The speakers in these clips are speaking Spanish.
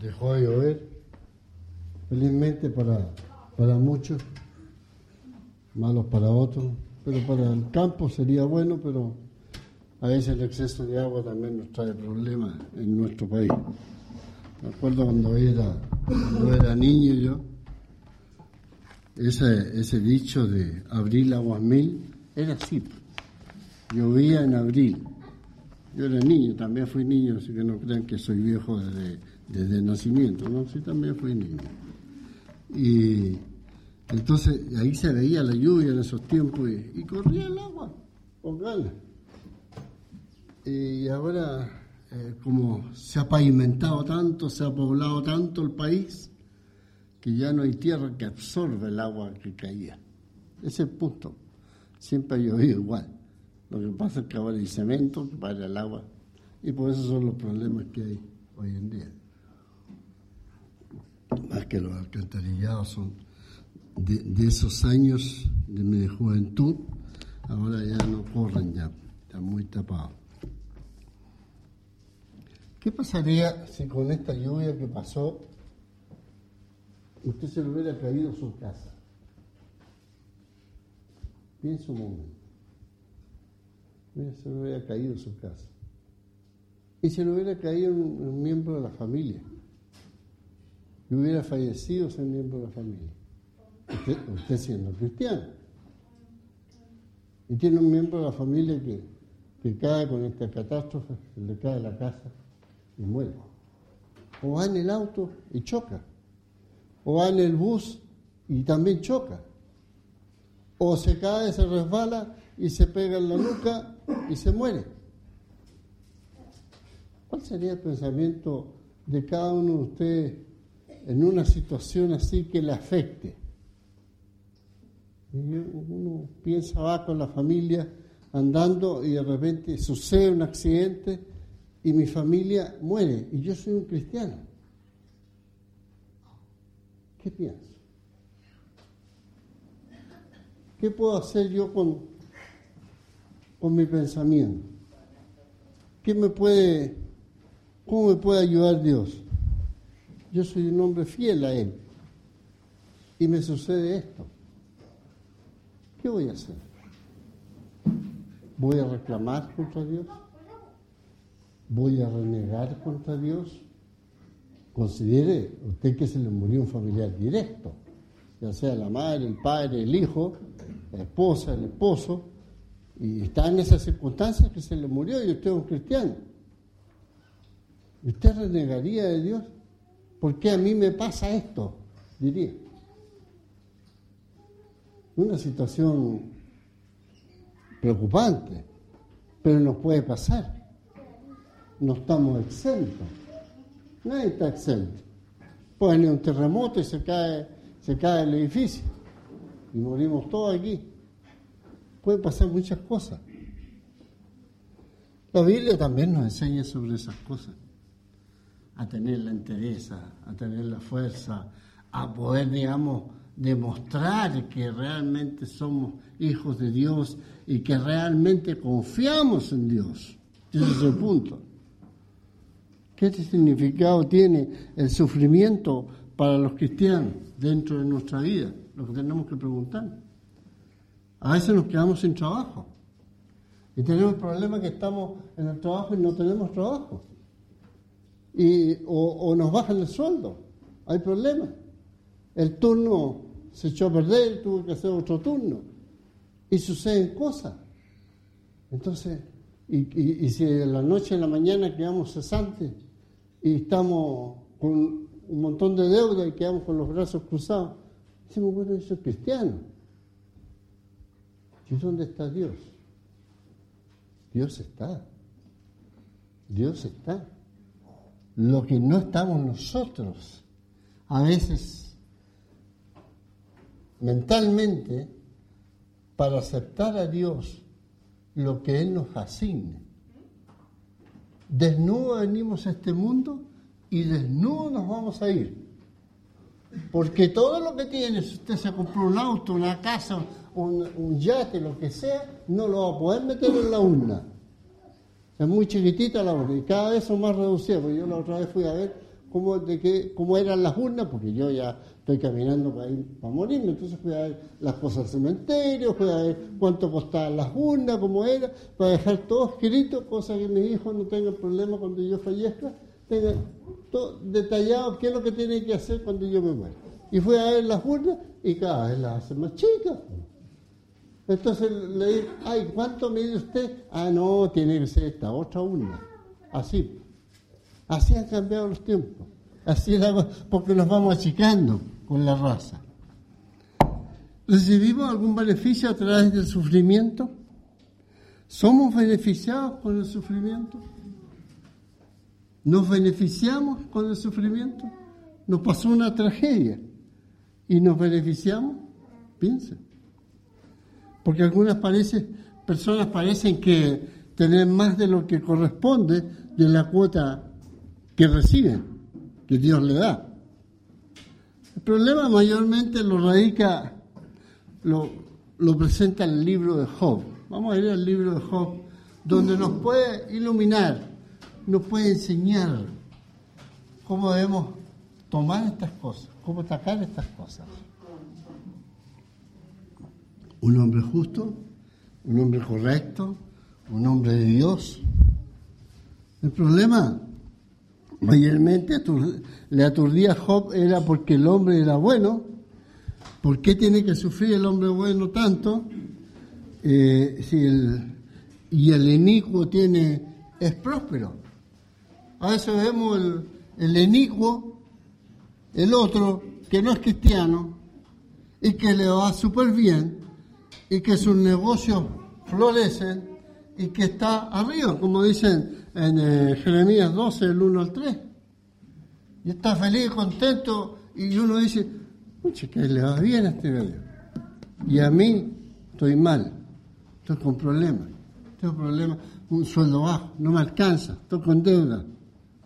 dejó de llover, felizmente para, para muchos, malos para otros, pero para el campo sería bueno, pero a veces el exceso de agua también nos trae problemas en nuestro país. Me acuerdo cuando era, cuando era niño yo, ese, ese dicho de abril aguas mil era así. Llovía en abril. Yo era niño, también fui niño, así que no crean que soy viejo desde, desde nacimiento, ¿no? Sí, también fui niño. Y entonces ahí se veía la lluvia en esos tiempos y, corría el agua con ganas. Y ahora, eh, como se ha pavimentado tanto, se ha poblado tanto el país, que ya no hay tierra que absorbe el agua que caía. Ese es el punto. Siempre ha llovido igual. Lo que pasa es que ahora hay cemento para el agua. Y por eso son los problemas que hay hoy en día. Más que los alcantarillados son de, esos años de mi juventud, ahora ya no corren ya, están muy tapados. ¿Qué pasaría si con esta lluvia que pasó usted se le hubiera caído su casa? Piensa un momento. Se le hubiera caído su casa. Y se le hubiera caído un, miembro de la familia. Y hubiera fallecido ese miembro de la familia. Usted, siendo cristiano. Y tiene un miembro de la familia que, que cae con esta catástrofe, se le cae la casa y muere. O va en el auto y choca. O va en el bus y también choca o se cae, se resbala y se pega en la nuca y se muere. ¿Cuál sería el pensamiento de cada uno de ustedes en una situación así que le afecte? Uno piensa, va con la familia andando y de repente sucede un accidente y mi familia muere y yo soy un cristiano. ¿Qué piensa? ¿Qué puedo hacer yo con, con mi pensamiento? ¿Qué me puede, cómo me puede ayudar Dios? Yo soy un hombre fiel a Él y me sucede esto. ¿Qué voy a hacer? ¿Voy a reclamar contra Dios? ¿Voy a renegar contra Dios? Considere usted que se le murió un familiar directo, ya sea la madre, el padre, el hijo, la esposa, el esposo, y está en esas circunstancias que se le murió y usted es un cristiano. ¿Usted renegaría de Dios? ¿Por qué a mí me pasa esto? Diría. Una situación preocupante, pero nos puede pasar. No estamos exentos. Nadie está exento. Puede venir un terremoto y se cae, se cae el edificio y morimos todos aquí. Pueden pasar muchas cosas. La Biblia también nos enseña sobre esas cosas. A tener la entereza, a tener la fuerza, a poder, digamos, demostrar que realmente somos hijos de Dios y que realmente confiamos en Dios. Ese es el punto. ¿Qué significado tiene el sufrimiento para los cristianos dentro de nuestra vida? lo que tenemos que preguntar. A veces nos quedamos sin trabajo y tenemos el problema que estamos en el trabajo y no tenemos trabajo. Y, o, nos bajan el sueldo, hay problemas. El turno se echó a perder, tuvo que hacer otro turno. Y suceden cosas. Entonces, y, si en la noche, en la mañana quedamos cesantes y estamos con un montón de deuda y quedamos con los brazos cruzados, Decimos, bueno, eso es cristiano. ¿Y dónde está Dios? Dios está. Dios está. Lo que no estamos nosotros, a veces mentalmente, para aceptar a Dios lo que Él nos asigne. Desnudo venimos a este mundo y desnudo nos vamos a ir. Porque todo lo que tiene, si usted se compró un auto, una casa, un, yate, lo que sea, no lo va a poder meter en la urna. Es muy chiquitita la urna y cada vez son más reducidas. Porque yo la otra vez fui a ver cómo, de qué, cómo eran las urnas, porque yo ya estoy caminando para, ir, para morirme, entonces fui a ver las cosas del cementerio, fui a ver cuánto costaban las urnas, cómo era, para dejar todo escrito, cosa que mis hijos no tengan problema cuando yo fallezca, tengan todo detallado qué es lo que tienen que hacer cuando yo me muera. Y fui a ver las urnas y cada vez las hacen más chicas. Entonces le dije, ay, ¿cuánto mide usted? Ah, no, tiene que ser esta otra urna. Así. Así han cambiado los tiempos. Así es porque nos vamos achicando con la raza. ¿Recibimos algún beneficio a través del sufrimiento? ¿Somos beneficiados con el sufrimiento? ¿Nos beneficiamos con el sufrimiento? Nos pasó una tragedia y nos beneficiamos. Piensen. Porque algunas personas parecen que tener más de lo que corresponde de la cuota que reciben, que Dios le da. El problema mayormente lo radica, lo, lo presenta el libro de Job. Vamos a ir al libro de Job, donde nos puede iluminar, nos puede enseñar cómo debemos tomar estas cosas, cómo atacar estas cosas. Un hombre justo, un hombre correcto, un hombre de Dios. El problema mayormente le aturdía a Job era porque el hombre era bueno. ¿Por qué tiene que sufrir el hombre bueno tanto? Eh, si el, y el inicuo tiene, es próspero. A veces vemos el, el inicuo, el otro que no es cristiano y que le va súper bien y que sus negocios florecen y que está arriba, como dicen en eh, Jeremías 12, el 1 al 3. Y está feliz, contento, y uno dice, pucha, que le va bien a este gallo. Y a mí estoy mal, estoy con problemas, tengo problemas, un sueldo bajo, no me alcanza, estoy con deuda,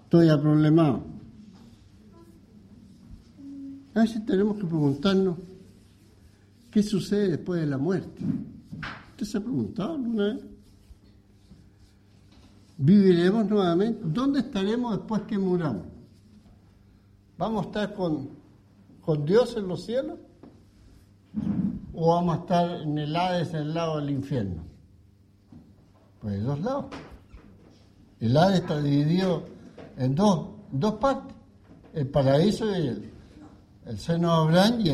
estoy aproblemado. A veces tenemos que preguntarnos, ¿qué sucede después de la muerte? ¿Usted se ha preguntado alguna vez? viviremos nuevamente. ¿Dónde estaremos después que muramos? ¿Vamos a estar con, con Dios en los cielos? ¿O vamos a estar en el Hades, en el lado del infierno? Pues de dos lados. El Hades está dividido en dos, dos partes. El paraíso y el, seno de Abraham y,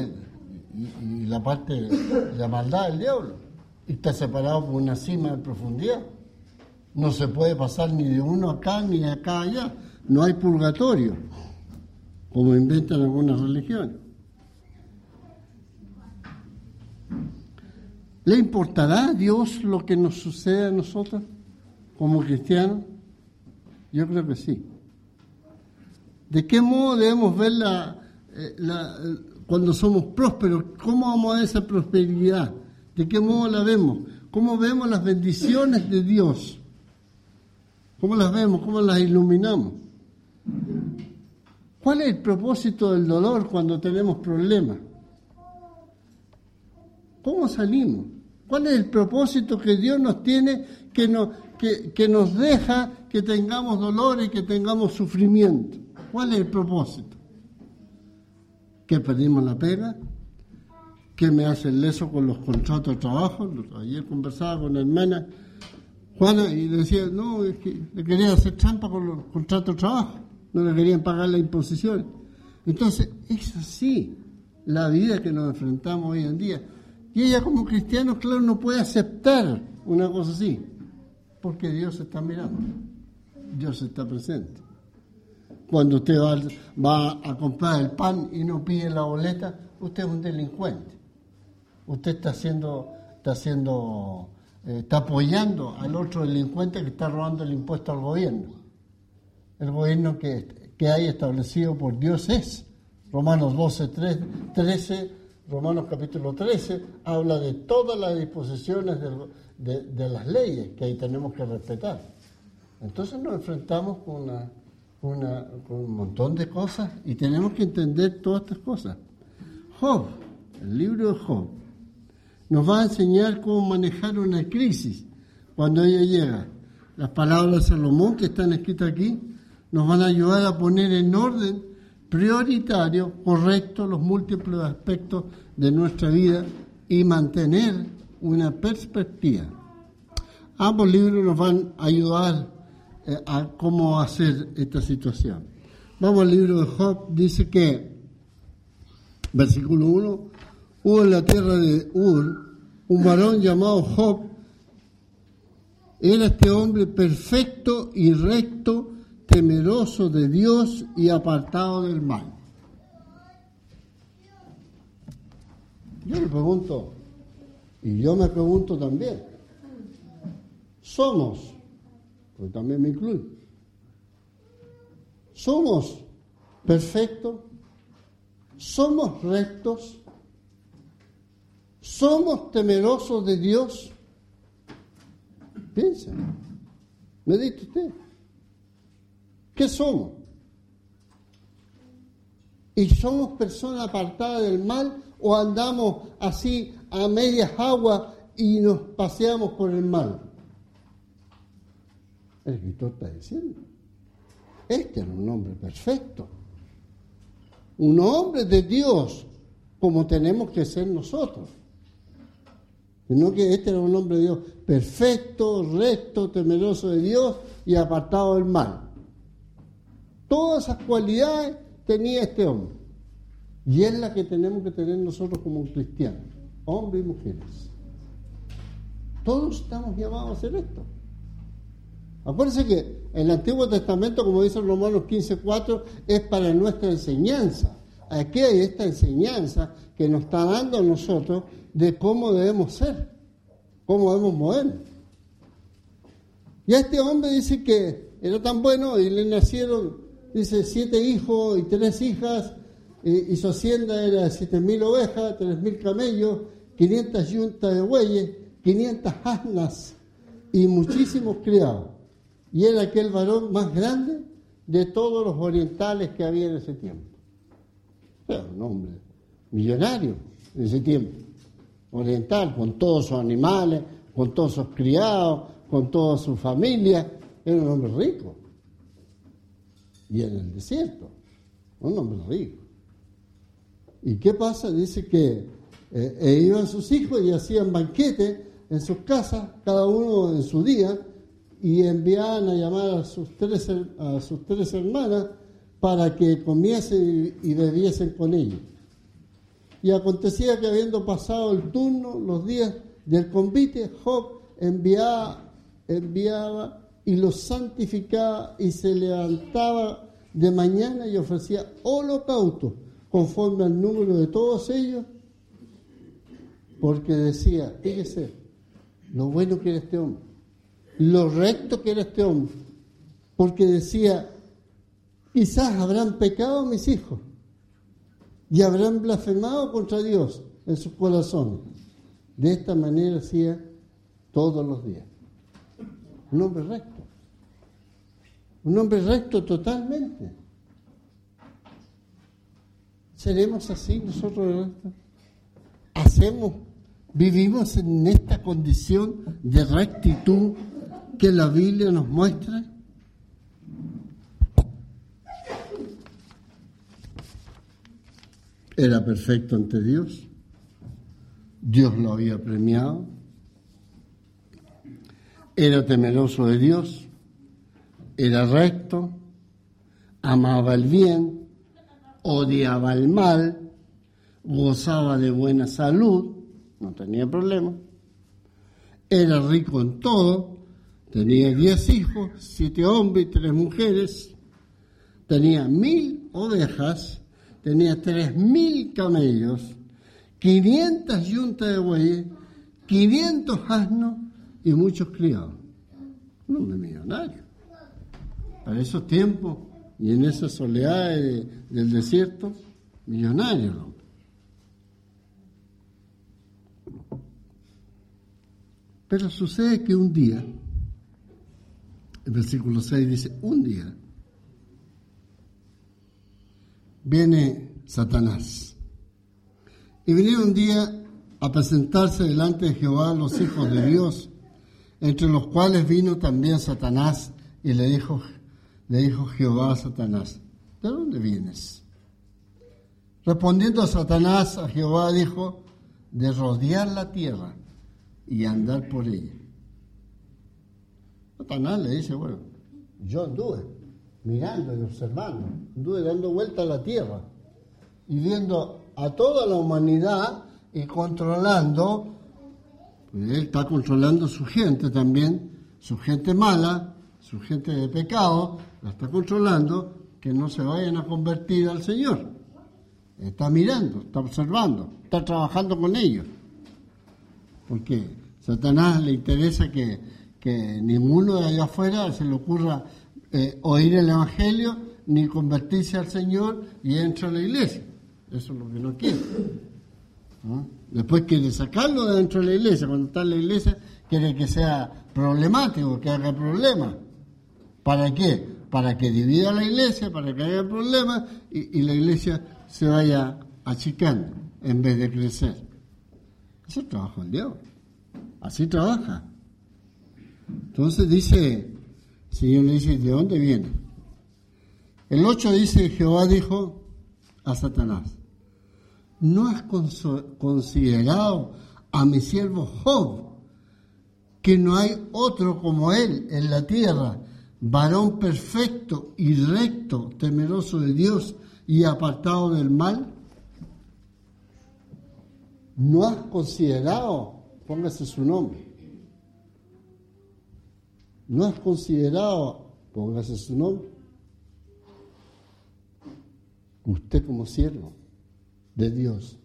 y la parte la maldad del diablo. Está separado por una cima de profundidad. No se puede pasar ni de uno acá ni de acá allá. No hay purgatorio, como inventan algunas religiones. ¿Le importará a Dios lo que nos sucede a nosotros como cristianos? Yo creo que sí. ¿De qué modo debemos ver la, eh, cuando somos prósperos? ¿Cómo vamos a esa prosperidad? ¿De qué modo la vemos? ¿Cómo vemos las bendiciones de Dios? ¿Cómo las vemos? ¿Cómo las iluminamos? ¿Cuál es el propósito del dolor cuando tenemos problemas? ¿Cómo salimos? ¿Cuál es el propósito que Dios nos tiene que nos, que, nos deja que tengamos dolor y que tengamos sufrimiento? ¿Cuál es el propósito? ¿Que perdimos la pega? ¿Que me hace leso con los contratos de trabajo? Ayer conversaba con hermana Juana y decía, no, es que le querían hacer trampa con los contratos de trabajo, no le querían pagar la imposición. Entonces, es así la vida que nos enfrentamos hoy en día. Y ella como cristiano, claro, no puede aceptar una cosa así, porque Dios está mirando, Dios está presente. Cuando usted va, va a comprar el pan y no pide la boleta, usted es un delincuente. Usted está haciendo, está haciendo eh, está apoyando al otro delincuente que está robando el impuesto al gobierno. El gobierno que, que hay establecido por Dios es. Romanos 12, 13, Romanos capítulo 13, habla de todas las disposiciones de, de, las leyes que ahí tenemos que respetar. Entonces nos enfrentamos con, una, un montón de cosas y tenemos que entender todas estas cosas. Job, el libro de Job, nos va a enseñar cómo manejar una crisis cuando ella llega. Las palabras de Salomón que están escritas aquí nos van a ayudar a poner en orden prioritario, correcto, los múltiples aspectos de nuestra vida y mantener una perspectiva. Ambos libros nos van a ayudar a cómo hacer esta situación. Vamos al libro de Job, dice que, versículo 1, hubo en la tierra de Ur un varón llamado Job, era este hombre perfecto y recto, temeroso de Dios y apartado del mal. Yo le pregunto, y yo me pregunto también, somos, porque también me incluyo, somos perfectos, somos rectos, somos temerosos de Dios. Piensa, me dice usted, ¿qué somos? ¿Y somos personas apartadas del mal o andamos así a medias aguas y nos paseamos por el mal? El escritor está diciendo, este es un hombre perfecto, un hombre de Dios, como tenemos que ser nosotros. Sino que este era un hombre de Dios perfecto, recto, temeroso de Dios y apartado del mal. Todas esas cualidades tenía este hombre. Y es la que tenemos que tener nosotros como cristianos, hombres y mujeres. Todos estamos llamados a hacer esto. Acuérdense que el Antiguo Testamento, como dice Romanos 15:4, es para nuestra enseñanza. Aquí hay esta enseñanza que nos está dando a nosotros de cómo debemos ser, cómo debemos movernos. Y a este hombre dice que era tan bueno y le nacieron, dice, siete hijos y tres hijas, y, su hacienda era de siete mil ovejas, tres mil camellos, 500 yuntas de bueyes, 500 asnas y muchísimos criados. Y era aquel varón más grande de todos los orientales que había en ese tiempo. Era un hombre millonario en ese tiempo, oriental, con todos sus animales, con todos sus criados, con toda su familia. Era un hombre rico. Y en el desierto, un hombre rico. ¿Y qué pasa? Dice que eh, e iban sus hijos y hacían banquete en sus casas, cada uno en su día, y enviaban a llamar a sus tres, a sus tres hermanas para que comiesen y bebiesen con ellos. Y acontecía que habiendo pasado el turno, los días del convite, Job enviaba, enviaba y los santificaba y se levantaba de mañana y ofrecía holocausto conforme al número de todos ellos, porque decía, fíjese, lo bueno que era este hombre, lo recto que era este hombre, porque decía, quizás habrán pecado mis hijos y habrán blasfemado contra Dios en sus corazones. De esta manera hacía todos los días. Un hombre recto. Un hombre recto totalmente. ¿Seremos así nosotros? ¿Hacemos, vivimos en esta condición de rectitud que la Biblia nos muestra? Era perfecto ante Dios. Dios lo había premiado. Era temeroso de Dios. Era recto. Amaba el bien. Odiaba el mal. Gozaba de buena salud. No tenía problema. Era rico en todo. Tenía diez hijos, siete hombres y tres mujeres. Tenía mil ovejas tenía 3.000 camellos, 500 yuntas de bueyes, 500 asnos y muchos criados. Un hombre millonario. Para esos tiempos y en esas soledades del desierto, millonario el hombre. Pero sucede que un día, el versículo 6 dice, un día, viene Satanás. Y vinieron un día a presentarse delante de Jehová los hijos de Dios, entre los cuales vino también Satanás y le dijo le dijo Jehová a Satanás, ¿de dónde vienes? Respondiendo a Satanás, a Jehová dijo, de rodear la tierra y andar por ella. Satanás le dice, bueno, yo anduve mirando y observando, anduve dando vuelta a la tierra y viendo a toda la humanidad y controlando, pues él está controlando su gente también, su gente mala, su gente de pecado, la está controlando, que no se vayan a convertir al Señor. Está mirando, está observando, está trabajando con ellos. Porque Satanás le interesa que, que ninguno de allá afuera se le ocurra eh, oír el Evangelio ni convertirse al Señor y entre a la iglesia. Eso es lo que no quiere. Después quiere sacarlo de dentro de la iglesia. Cuando está en la iglesia, quiere que sea problemático, que haga problemas. ¿Para qué? Para que divida la iglesia, para que haya problemas y, y la iglesia se vaya achicando en vez de crecer. Eso es trabajo del Dios. Así trabaja. Entonces dice, Señor le dice, ¿de dónde viene? El 8 dice, Jehová dijo a Satanás, ¿no has considerado a mi siervo Job, que no hay otro como él en la tierra, varón perfecto y recto, temeroso de Dios y apartado del mal? ¿No has considerado, póngase su nombre, no has considerado, póngase su nombre, usted como siervo de Dios,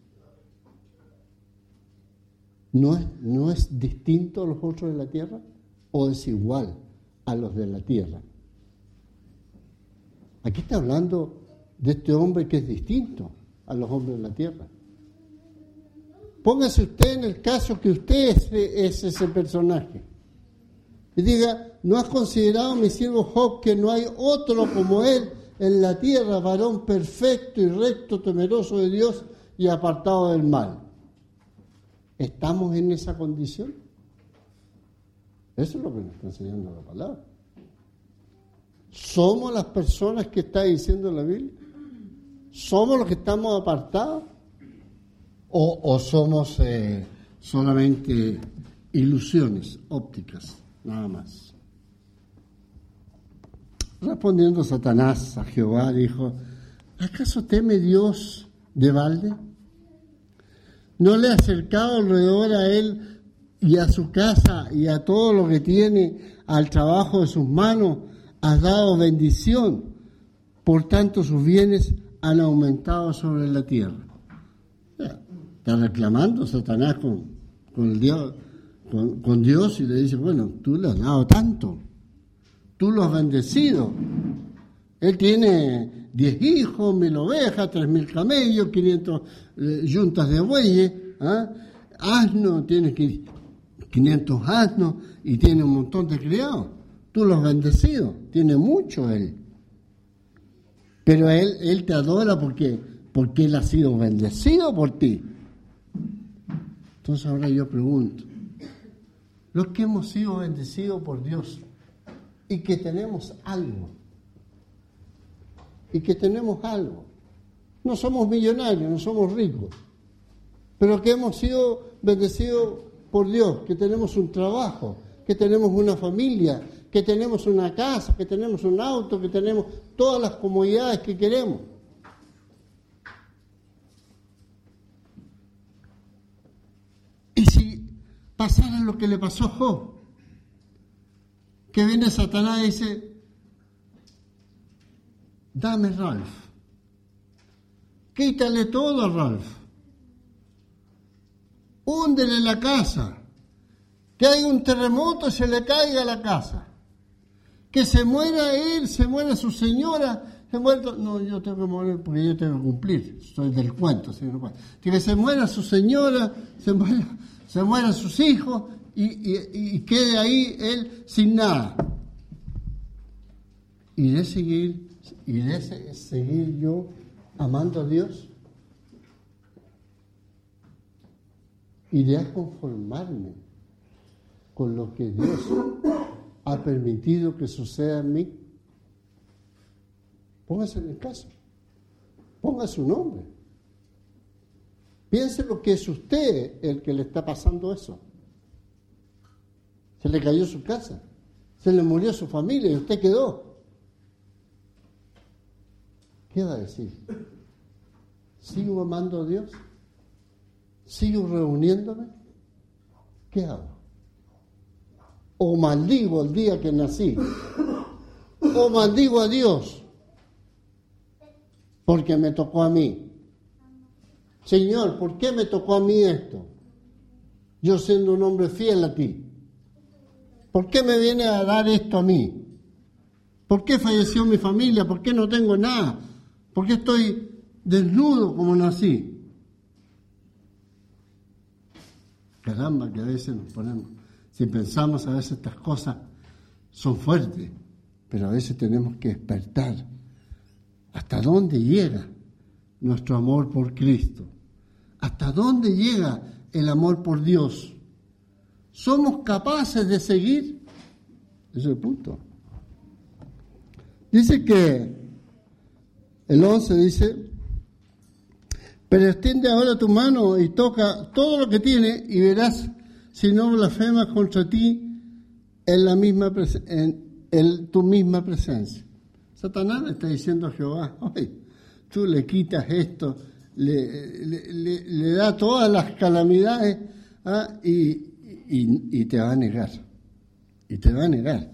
¿no es, no es distinto a los otros de la tierra o es igual a los de la tierra? Aquí está hablando de este hombre que es distinto a los hombres de la tierra. Póngase usted en el caso que usted es, ese personaje. Y diga, ¿no has considerado, mi siervo Job, que no hay otro como él en la tierra, varón perfecto y recto, temeroso de Dios y apartado del mal? ¿Estamos en esa condición? Eso es lo que nos está enseñando la palabra. ¿Somos las personas que está diciendo la Biblia? ¿Somos los que estamos apartados? ¿O, somos eh, solamente ilusiones ópticas, nada más? Respondiendo Satanás a Jehová, dijo, ¿acaso teme Dios de balde? ¿No le ha acercado alrededor a él y a su casa y a todo lo que tiene al trabajo de sus manos? Has dado bendición, por tanto sus bienes han aumentado sobre la tierra. Está reclamando Satanás con, con Dios, con, Dios y le dice, bueno, tú le has dado tanto, tú lo has bendecido. Él tiene diez hijos, mil ovejas, tres mil camellos, quinientos eh, yuntas de bueyes, ¿ah? asno, tiene 500 asnos y tiene un montón de criados. Tú lo has bendecido, tiene mucho él. Pero él, él te adora porque, porque Él ha sido bendecido por ti. Entonces ahora yo pregunto, los que hemos sido bendecidos por Dios y que tenemos algo, y que tenemos algo, no somos millonarios, no somos ricos, pero que hemos sido bendecidos por Dios, que tenemos un trabajo, que tenemos una familia, que tenemos una casa, que tenemos un auto, que tenemos todas las comodidades que queremos. Y si pasara lo que le pasó a Job, que viene Satanás y dice, dame Ralph, quítale todo a Ralph, húndele la casa, que hay un terremoto y se le caiga la casa. Que se muera él, se muera su señora, se muera... No, yo tengo que morir porque yo tengo que cumplir, soy del cuento, señor Que se muera su señora, se muera, se mueran sus hijos y, quede ahí él sin nada. ¿Y de seguir, y de seguir yo amando a Dios? ¿Iré a conformarme con lo que Dios ha permitido que suceda en mí? Póngase en el caso. Ponga su nombre. Piense lo que es usted el que le está pasando eso. Se le cayó su casa, se le murió su familia y usted quedó. ¿Qué va a decir? ¿Sigo amando a Dios? ¿Sigo reuniéndome? ¿Qué hago? O maldigo el día que nací. O maldigo a Dios porque me tocó a mí. Señor, ¿por qué me tocó a mí esto? Yo siendo un hombre fiel a ti. ¿Por qué me viene a dar esto a mí? ¿Por qué falleció mi familia? ¿Por qué no tengo nada? ¿Por qué estoy desnudo como nací? Caramba, que a veces nos ponemos, si pensamos a veces estas cosas son fuertes, pero a veces tenemos que despertar. ¿Hasta dónde llega nuestro amor por Cristo? ¿Hasta dónde llega el amor por Dios? ¿Somos capaces de seguir? Ese es el punto. Dice que el 11 dice, pero extiende ahora tu mano y toca todo lo que tiene y verás si no blasfemas contra ti en, la misma en, tu misma presencia. Satanás está diciendo a Jehová, oye, tú le quitas esto, le, le, da todas las calamidades ¿ah? y, y, te va a negar. Y te va a negar.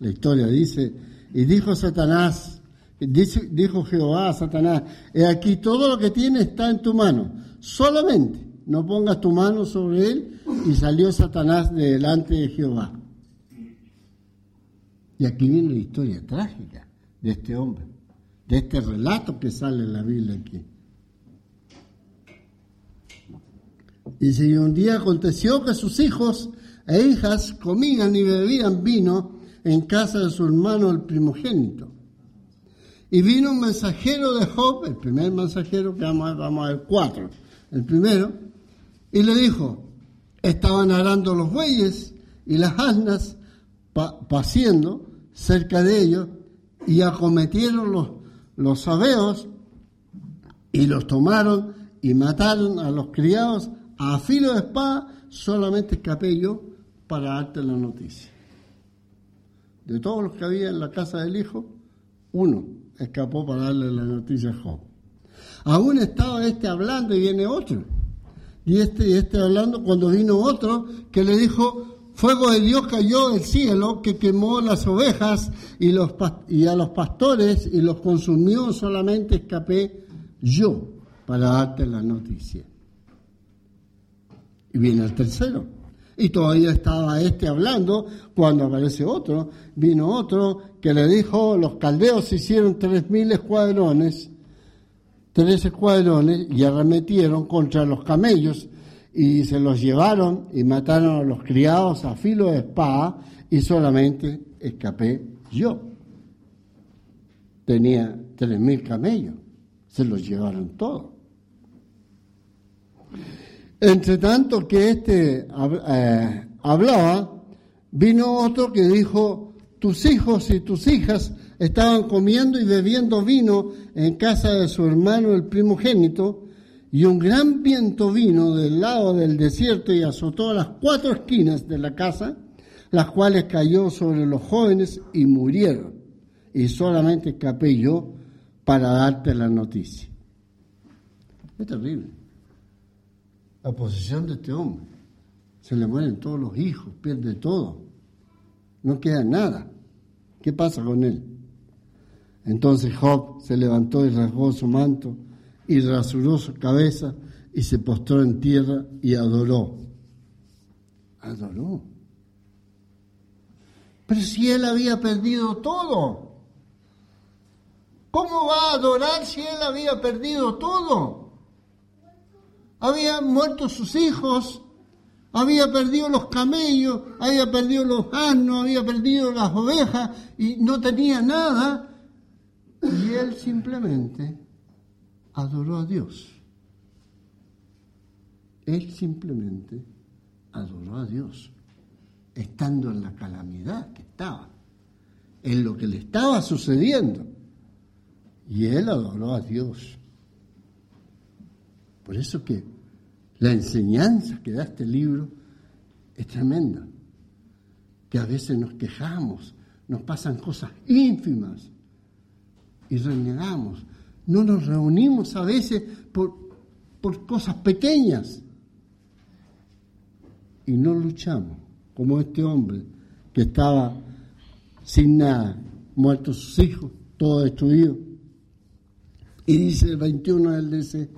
La historia dice, y dijo Satanás, dijo Jehová a Satanás, he aquí todo lo que tiene está en tu mano, solamente no pongas tu mano sobre él. Y salió Satanás de delante de Jehová. Y aquí viene la historia trágica de este hombre, de este relato que sale en la Biblia aquí. Y si un día aconteció que sus hijos e hijas comían y bebían vino en casa de su hermano el primogénito. Y vino un mensajero de Job, el primer mensajero que vamos a, vamos ver cuatro, el primero, y le dijo, estaban arando los bueyes y las asnas paciendo cerca de ellos y acometieron los, los sabeos y los tomaron y mataron a los criados a filo de espada, solamente escapé yo para darte la noticia. De todos los que había en la casa del hijo, uno escapó para darle la noticia a Job. Aún estaba este hablando y viene otro. Y este y este hablando cuando vino otro que le dijo, fuego de Dios cayó del cielo que quemó las ovejas y, a los pastores y los consumió, solamente escapé yo para darte la noticia. Y viene el tercero. Y todavía estaba este hablando cuando aparece otro. Vino otro que le dijo, los caldeos hicieron tres mil escuadrones, tres escuadrones y arremetieron contra los camellos y se los llevaron y mataron a los criados a filo de espada y solamente escapé yo. Tenía tres mil camellos, se los llevaron todos. Entre tanto que éste eh, hablaba, vino otro que dijo, tus hijos y tus hijas estaban comiendo y bebiendo vino en casa de su hermano el primogénito, y un gran viento vino del lado del desierto y azotó las cuatro esquinas de la casa, las cuales cayó sobre los jóvenes y murieron. Y solamente escapé yo para darte la noticia. Es terrible la posición de este hombre. Se le mueren todos los hijos, pierde todo. No queda nada. ¿Qué pasa con él? Entonces Job se levantó y rasgó su manto y rasuró su cabeza y se postró en tierra y adoró. Adoró. Pero si él había perdido todo, ¿cómo va a adorar si él había perdido todo? habían muerto sus hijos, había perdido los camellos, había perdido los asnos, había perdido las ovejas y no tenía nada. Y él simplemente adoró a Dios. Él simplemente adoró a Dios, estando en la calamidad que estaba, en lo que le estaba sucediendo. Y él adoró a Dios. Por eso que la enseñanza que da este libro es tremenda. Que a veces nos quejamos, nos pasan cosas ínfimas y renegamos. No nos reunimos a veces por, por cosas pequeñas y no luchamos, como este hombre que estaba sin nada, muertos sus hijos, todo destruido. Y dice el 21 del DC,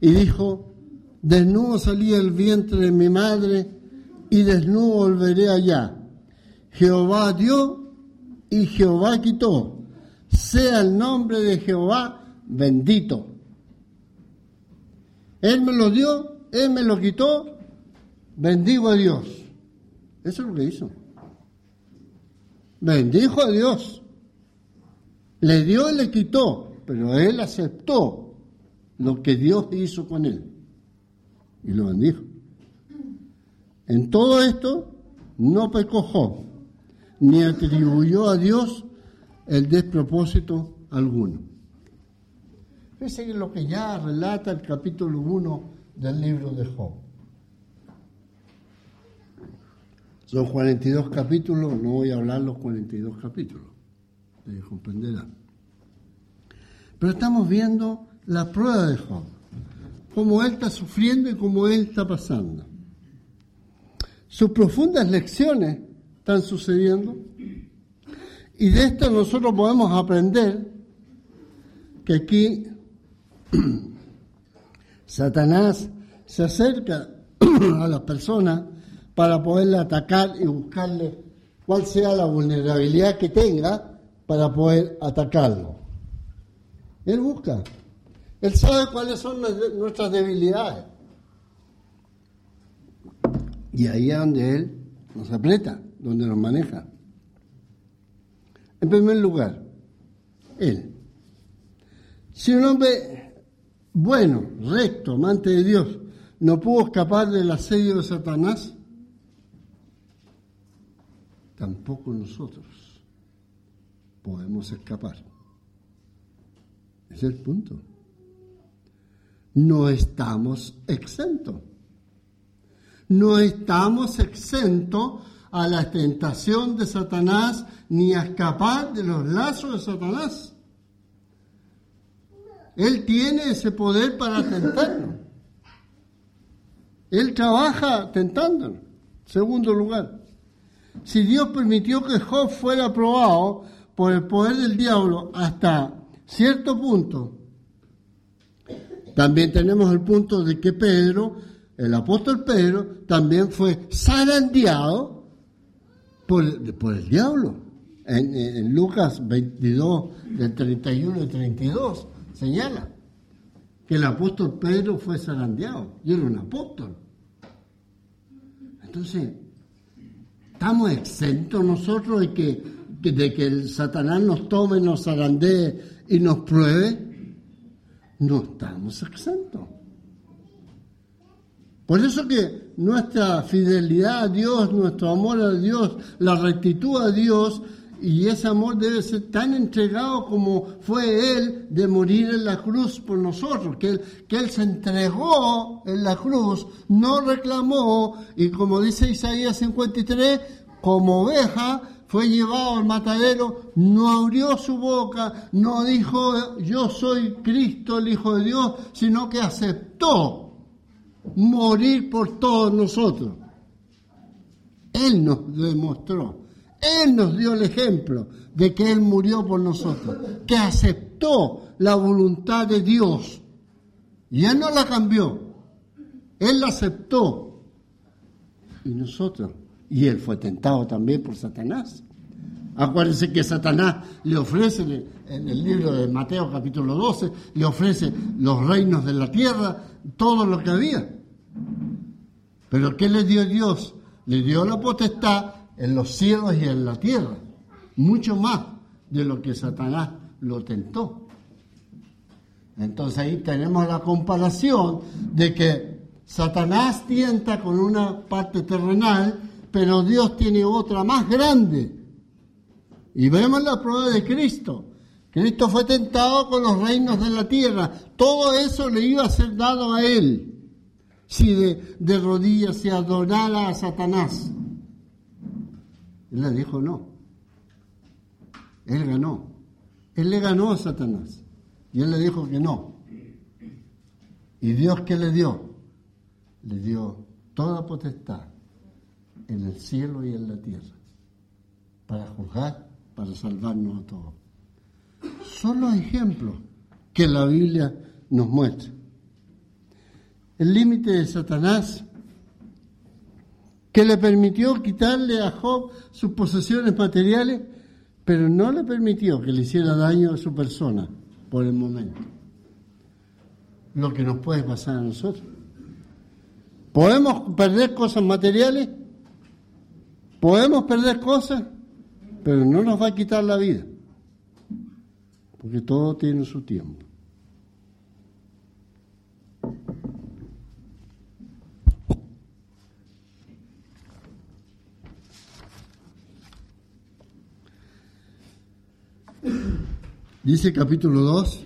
y dijo, desnudo salí del vientre de mi madre y desnudo volveré allá. Jehová dio y Jehová quitó. Sea el nombre de Jehová bendito. Él me lo dio, Él me lo quitó, bendigo a Dios. Eso es lo que hizo. Bendijo a Dios. Le dio y le quitó, pero él aceptó lo que Dios hizo con él. Y lo bendijo. En todo esto no pecó ni atribuyó a Dios el despropósito alguno. Fíjense que lo que ya relata el capítulo 1 del libro de Job. Son 42 capítulos, no voy a hablar los 42 capítulos, ustedes comprenderán. Pero estamos viendo la prueba de Job, cómo él está sufriendo y cómo él está pasando. Sus profundas lecciones están sucediendo y de esto nosotros podemos aprender que aquí Satanás se acerca a las personas para poderle atacar y buscarle cuál sea la vulnerabilidad que tenga para poder atacarlo. Él busca. Él sabe cuáles son nuestras debilidades. Y ahí es donde Él nos aprieta, donde nos maneja. En primer lugar, Él. Si un hombre bueno, recto, amante de Dios, no pudo escapar del asedio de Satanás, tampoco nosotros podemos escapar. Es el punto. No estamos exentos. No estamos exentos a la tentación de Satanás ni a escapar de los lazos de Satanás. Él tiene ese poder para tentarnos. Él trabaja tentándonos. Segundo lugar, si Dios permitió que Job fuera probado por el poder del diablo hasta cierto punto, también tenemos el punto de que Pedro, el apóstol Pedro, también fue zarandeado por, el diablo. En, en, Lucas 22, del 31 y 32, señala que el apóstol Pedro fue zarandeado. Y era un apóstol. Entonces, ¿Estamos exentos nosotros de que, de que el Satanás nos tome, nos zarandee y nos pruebe? No estamos exentos. Por eso que nuestra fidelidad a Dios, nuestro amor a Dios, la rectitud a Dios y ese amor debe ser tan entregado como fue Él de morir en la cruz por nosotros, que Él, que él se entregó en la cruz, no reclamó, y como dice Isaías 53, como oveja fue llevado al matadero, no abrió su boca, no dijo yo soy Cristo, el Hijo de Dios, sino que aceptó morir por todos nosotros. Él nos demostró él nos dio el ejemplo de que Él murió por nosotros, que aceptó la voluntad de Dios. Y Él no la cambió, Él la aceptó. Y nosotros, y Él fue tentado también por Satanás. Acuérdense que Satanás le ofrece en el libro de Mateo capítulo 12, le ofrece los reinos de la tierra, todo lo que había. Pero ¿qué le dio Dios? Le dio la potestad en los cielos y en la tierra, mucho más de lo que Satanás lo tentó. Entonces ahí tenemos la comparación de que Satanás tienta con una parte terrenal, pero Dios tiene otra más grande. Y vemos la prueba de Cristo, Cristo fue tentado con los reinos de la tierra. Todo eso le iba a ser dado a él si de, de rodillas se adorara a Satanás. Él le dijo no. Él ganó. Él le ganó a Satanás. Y él le dijo que no. ¿Y Dios qué le dio? Le dio toda potestad en el cielo y en la tierra para juzgar, para salvarnos a todos. Son los ejemplos que la Biblia nos muestra. El límite de Satanás que le permitió quitarle a Job sus posesiones materiales, pero no le permitió que le hiciera daño a su persona por el momento. Lo que nos puede pasar a nosotros. ¿Podemos perder cosas materiales? ¿Podemos perder cosas? Pero no nos va a quitar la vida, porque todo tiene su tiempo. Dice capítulo 2,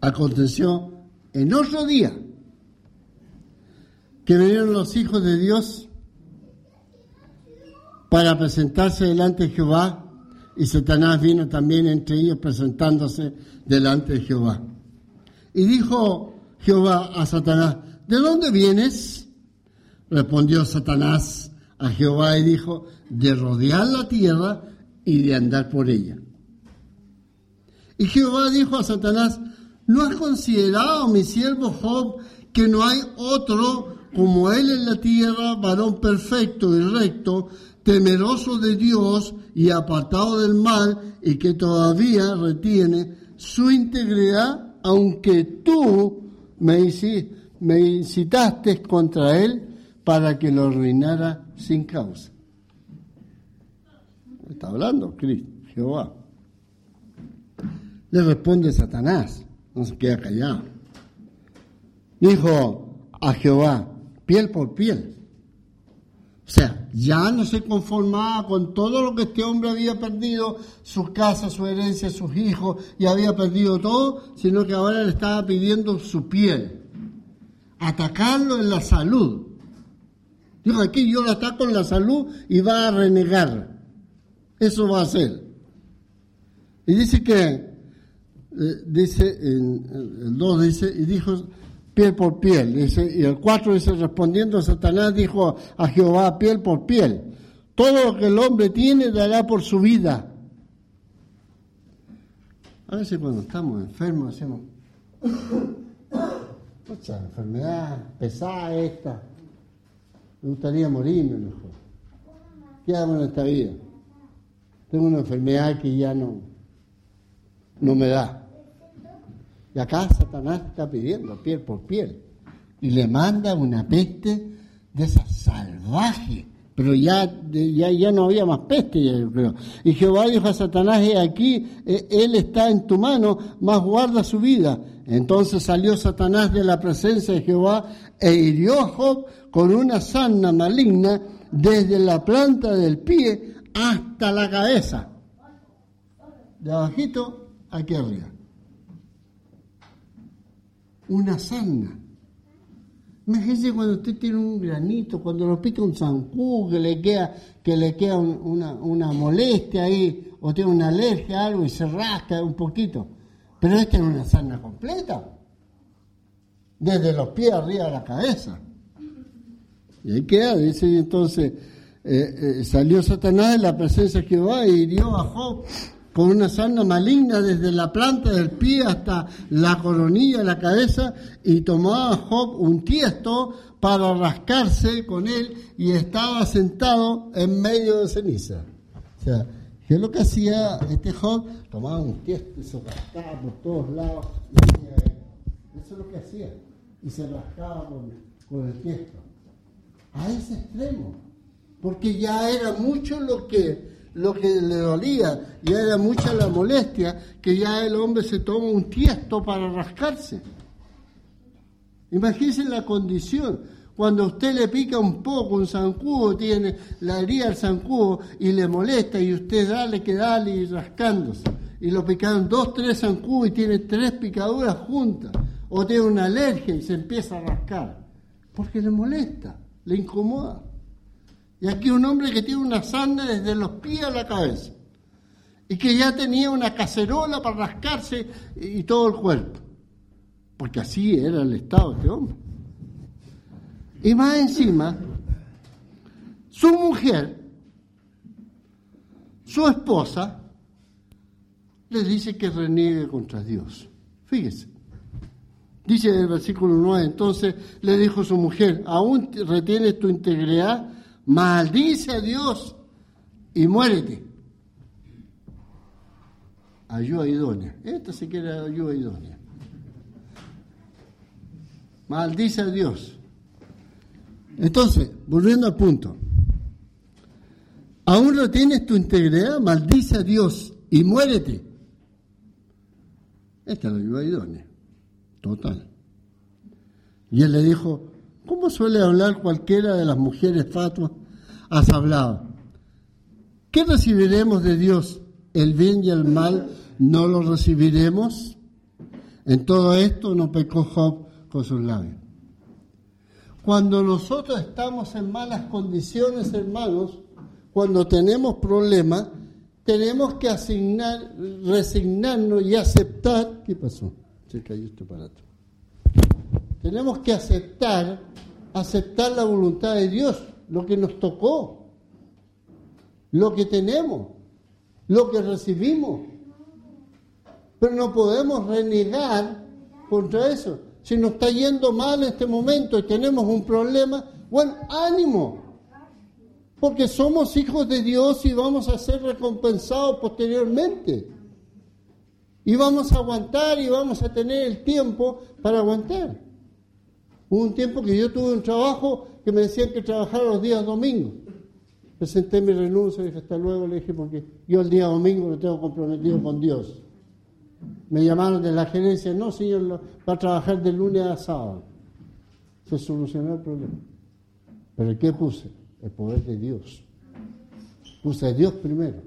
aconteció en otro día que vinieron los hijos de Dios para presentarse delante de Jehová y Satanás vino también entre ellos presentándose delante de Jehová. Y dijo Jehová a Satanás, ¿de dónde vienes? Respondió Satanás a Jehová y dijo, de rodear la tierra y de andar por ella. Y Jehová dijo a Satanás, ¿no has considerado, mi siervo Job, que no hay otro como él en la tierra, varón perfecto y recto, temeroso de Dios y apartado del mal, y que todavía retiene su integridad, aunque tú me, incitaste contra él para que lo arruinara sin causa? Está hablando Cristo, Jehová. Le responde Satanás, no se queda callado. Dijo a Jehová, piel por piel. O sea, ya no se conformaba con todo lo que este hombre había perdido, su casa, su herencia, sus hijos, y había perdido todo, sino que ahora le estaba pidiendo su piel. Atacarlo en la salud. Dijo, aquí yo lo ataco en la salud y va a renegar. Eso va a hacer. Y dice que eh, dice, en, el 2 dice, y dijo piel por piel, dice, y el 4 dice, respondiendo Satanás dijo a Jehová piel por piel, todo lo que el hombre tiene dará por su vida. A veces cuando estamos enfermos hacemos, mucha enfermedad pesada esta, me gustaría morirme mejor. ¿Qué hago en esta vida? Tengo una enfermedad que ya no, no me da. Y acá Satanás está pidiendo piel por piel. Y le manda una peste de esa salvaje. Pero ya, ya, ya no había más peste, yo creo. Y Jehová dijo a Satanás, he aquí, eh, él está en tu mano, mas guarda su vida. Entonces salió Satanás de la presencia de Jehová e hirió a Job con una sana maligna desde la planta del pie hasta la cabeza. De abajito, aquí arriba una sana. Imagínese cuando usted tiene un granito, cuando lo pica un zancudo, que le queda, que le queda una, una, molestia ahí, o tiene una alergia a algo y se rasca un poquito. Pero esta es una sana completa, desde los pies arriba de la cabeza. Y ahí queda, dice, entonces eh, eh, salió Satanás de la presencia de Jehová y hirió a con una sarna maligna desde la planta del pie hasta la coronilla de la cabeza, y tomaba Job un tiesto para rascarse con él y estaba sentado en medio de ceniza. O sea, ¿qué es lo que hacía este Job? Tomaba un tiesto y se rascaba por todos lados. Eso es lo que hacía. Y se rascaba con el tiesto. A ese extremo. Porque ya era mucho lo que lo que le dolía, ya era mucha la molestia, que ya el hombre se toma un tiesto para rascarse. Imagínense la condición. Cuando usted le pica un poco, un zancudo, tiene la herida del zancudo y le molesta y usted dale que dale y rascándose. y lo picaron dos, tres zancudos y tiene tres picaduras juntas, o tiene una alergia y se empieza a rascar, porque le molesta, le incomoda. Y aquí un hombre que tiene una sanda desde los pies a la cabeza y que ya tenía una cacerola para rascarse y todo el cuerpo, porque así era el estado de este hombre. Y más encima, su mujer, su esposa, le dice que reniegue contra Dios. Fíjese. Dice el versículo 9, entonces le dijo su mujer, aún retienes tu integridad, maldice a Dios y muérete. Ayuda idónea. Esta sí que era ayuda idónea. Maldice a Dios. Entonces, volviendo al punto. Aún retienes tu integridad, maldice a Dios y muérete. Esta es la ayuda idónea. Total. Y él le dijo, ¿cómo suele hablar cualquiera de las mujeres fatuas? Has hablado. ¿Qué recibiremos de Dios? ¿El bien y el mal no lo recibiremos? En todo esto no pecó Job con sus labios. Cuando nosotros estamos en malas condiciones, hermanos, cuando tenemos problemas, tenemos que asignar, resignarnos y aceptar. ¿Qué pasó? Se cayó este aparato. Tenemos que aceptar, aceptar la voluntad de Dios, lo que nos tocó, lo que tenemos, lo que recibimos. Pero no podemos renegar contra eso. Si nos está yendo mal en este momento y tenemos un problema, bueno, ánimo, porque somos hijos de Dios y vamos a ser recompensados posteriormente. Y vamos a aguantar y vamos a tener el tiempo para aguantar. Hubo un tiempo que yo tuve un trabajo que me decían que trabajara los días domingos. Presenté mi renuncia y dije hasta luego, le dije, porque yo el día domingo lo tengo comprometido con Dios. Me llamaron de la gerencia, no señor, va a trabajar de lunes a sábado. Se solucionó el problema. Pero ¿qué puse? El poder de Dios. Puse Dios primero.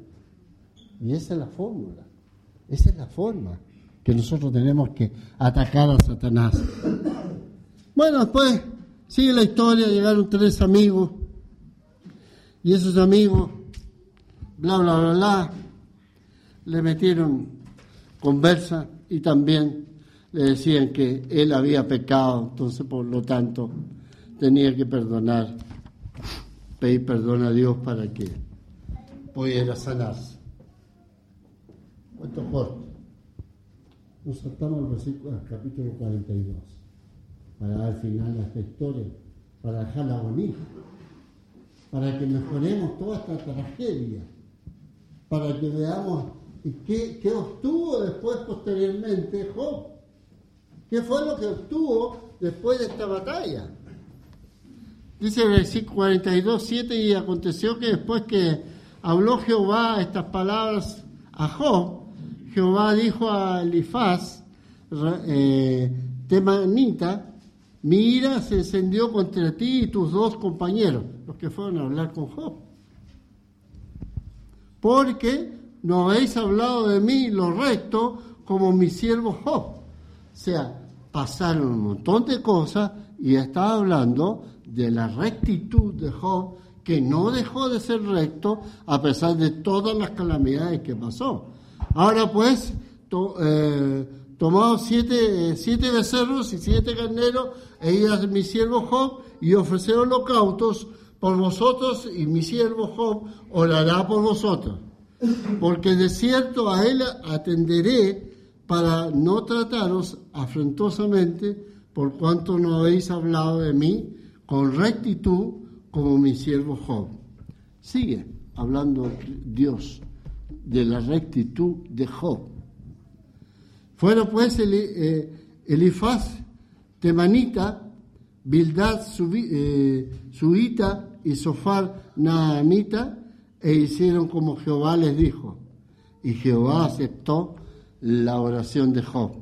Y esa es la fórmula. Esa es la forma que nosotros tenemos que atacar a Satanás. Bueno, después sigue la historia, llegaron tres amigos y esos amigos, bla, bla, bla, bla, le metieron conversa y también le decían que él había pecado, entonces por lo tanto tenía que perdonar, pedir perdón a Dios para que pudiera sanarse. Cuento corto. Nos saltamos al capítulo 42, para dar final a esta historia, para dejarla bonita, para que mejoremos toda esta tragedia, para que veamos ¿Y qué, qué, obtuvo después posteriormente Job? ¿Qué fue lo que obtuvo después de esta batalla? Dice el versículo 42, 7, y aconteció que después que habló Jehová estas palabras a Job, Jehová dijo a Elifaz, eh, Temanita, mi ira se encendió contra ti y tus dos compañeros, los que fueron a hablar con Job. Porque no habéis hablado de mí lo recto como mi siervo Job. O sea, pasaron un montón de cosas y estaba hablando de la rectitud de Job, que no dejó de ser recto a pesar de todas las calamidades que pasó. Ahora pues, eh, tomó siete, siete becerros y siete carneros, e ella es mi siervo Job, y ofreció holocaustos por vosotros, y mi siervo Job orará por vosotros porque de cierto a él atenderé para no trataros afrentosamente por cuanto no habéis hablado de mí con rectitud como mi siervo Job. Sigue hablando Dios de la rectitud de Job. Fueron pues eh, Elifaz, Temanita, Bildad, eh, Suita y Sofar, Naamita, e hicieron como Jehová les dijo. Y Jehová aceptó la oración de Job.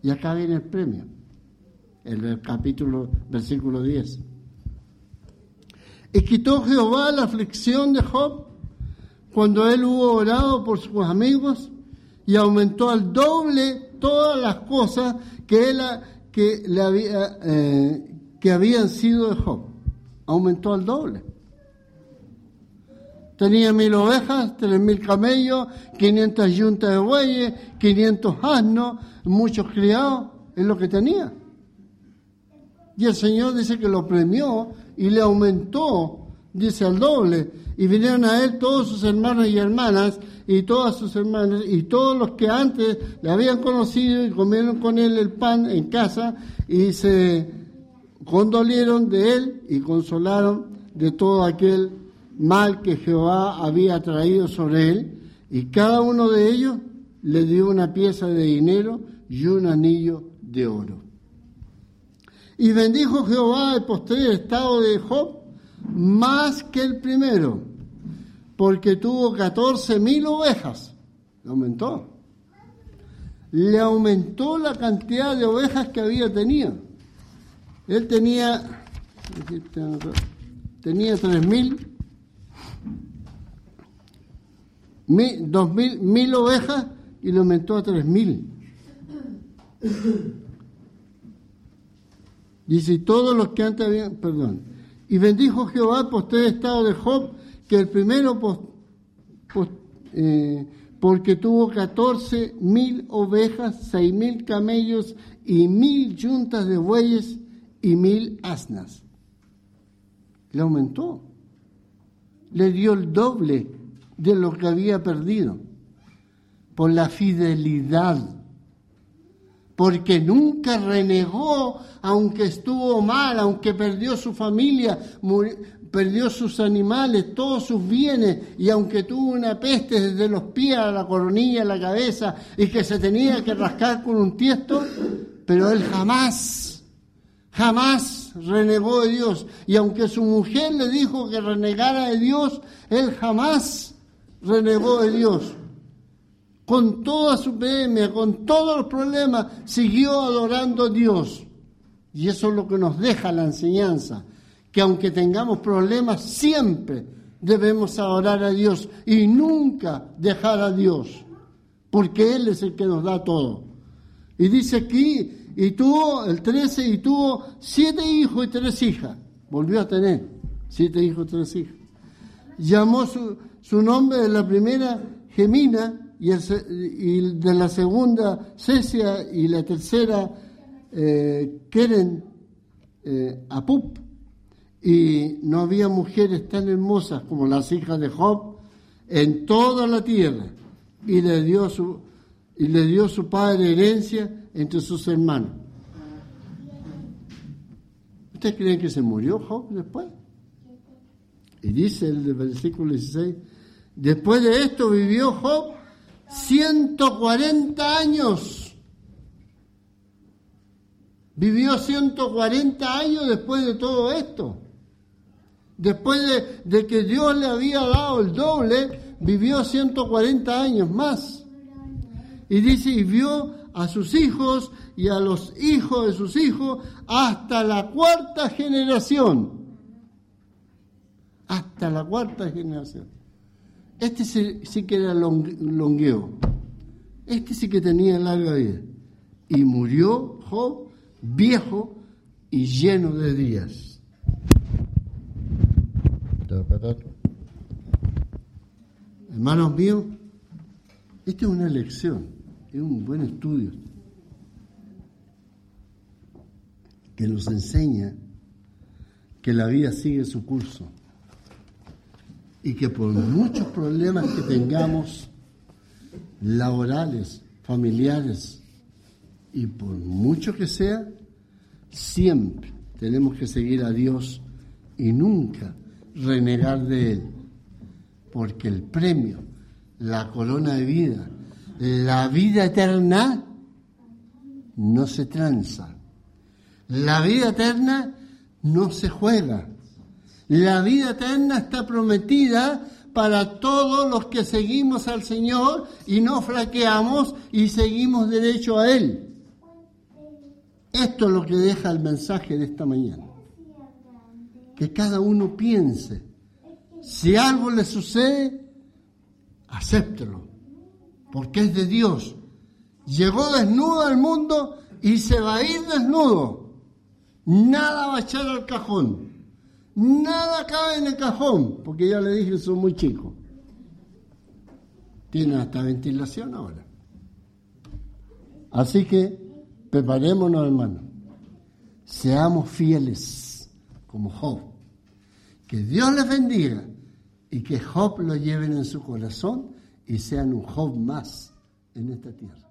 Y acá viene el premio, el capítulo, versículo 10. Y quitó Jehová la aflicción de Job cuando él hubo orado por sus amigos y aumentó al doble todas las cosas que, que, había, eh, que habían sido de Job. Aumentó al doble. Tenía mil ovejas, tres mil camellos, quinientas yuntas de bueyes, quinientos asnos, muchos criados, es lo que tenía. Y el Señor dice que lo premió y le aumentó, dice al doble. Y vinieron a él todos sus hermanos y hermanas y todas sus hermanas y todos los que antes le habían conocido y comieron con él el pan en casa y se condolieron de él y consolaron de todo aquel mal que Jehová había traído sobre él. Y cada uno de ellos le dio una pieza de dinero y un anillo de oro. Y bendijo Jehová el posterior estado de Job más que el primero, porque tuvo catorce mil ovejas. Le aumentó. Le aumentó la cantidad de ovejas que había tenido. Él tenía, tenía mil, dos mil, ovejas y le aumentó a tres mil. Dice, y todos los que antes habían, perdón, y bendijo Jehová por este estado de Job, que el primero, eh, porque tuvo catorce mil ovejas, seis mil camellos y mil yuntas de bueyes y mil asnas. Le aumentó. Le dio el doble de lo que había perdido por la fidelidad porque nunca renegó, aunque estuvo mal, aunque perdió su familia, perdió sus animales, todos sus bienes, y aunque tuvo una peste desde los pies a la coronilla, a la cabeza, y que se tenía que rascar con un tiesto, pero él jamás, jamás renegó de Dios. Y aunque su mujer le dijo que renegara de Dios, él jamás renegó de Dios con toda su PM, con todos los problemas, siguió adorando a Dios. Y eso es lo que nos deja la enseñanza, que aunque tengamos problemas, siempre debemos adorar a Dios y nunca dejar a Dios, porque Él es el que nos da todo. Y dice aquí, y tuvo el 13, y tuvo siete hijos y tres hijas. Volvió a tener siete hijos y tres hijas. Llamó su, su nombre de la primera Gemina, y, de la segunda Cecia y la tercera eh, Keren eh, Apup. Y no había mujeres tan hermosas como las hijas de Job en toda la tierra. Y le dio su, y le dio su padre herencia entre sus hermanos. ¿Ustedes creen que se murió Job después? Y dice el versículo 16, después de esto vivió Job 140 años. Vivió 140 años después de todo esto. Después de, que Dios le había dado el doble, vivió 140 años más. Y dice, y vio a sus hijos y a los hijos de sus hijos hasta la cuarta generación. Hasta la cuarta generación. Este sí, que era longueo. Este sí que tenía larga vida. Y murió Job viejo y lleno de días. Hermanos míos, esta es una lección, es un buen estudio que nos enseña que la vida sigue su curso y que por muchos problemas que tengamos, laborales, familiares, y por mucho que sea, siempre tenemos que seguir a Dios y nunca renegar de Él, porque el premio, la corona de vida, la vida eterna, no se tranza. La vida eterna no se juega. La vida eterna está prometida para todos los que seguimos al Señor y no flaqueamos y seguimos derecho a Él. Esto es lo que deja el mensaje de esta mañana. Que cada uno piense, si algo le sucede, acéptelo. porque es de Dios. Llegó desnudo al mundo y se va a ir desnudo. Nada va a echar al cajón. Nada cabe en el cajón, porque ya le dije son muy chicos. Tienen hasta ventilación ahora. Así que preparémonos, hermanos. Seamos fieles como Job. Que Dios les bendiga y que Job lo lleven en su corazón y sean un Job más en esta tierra.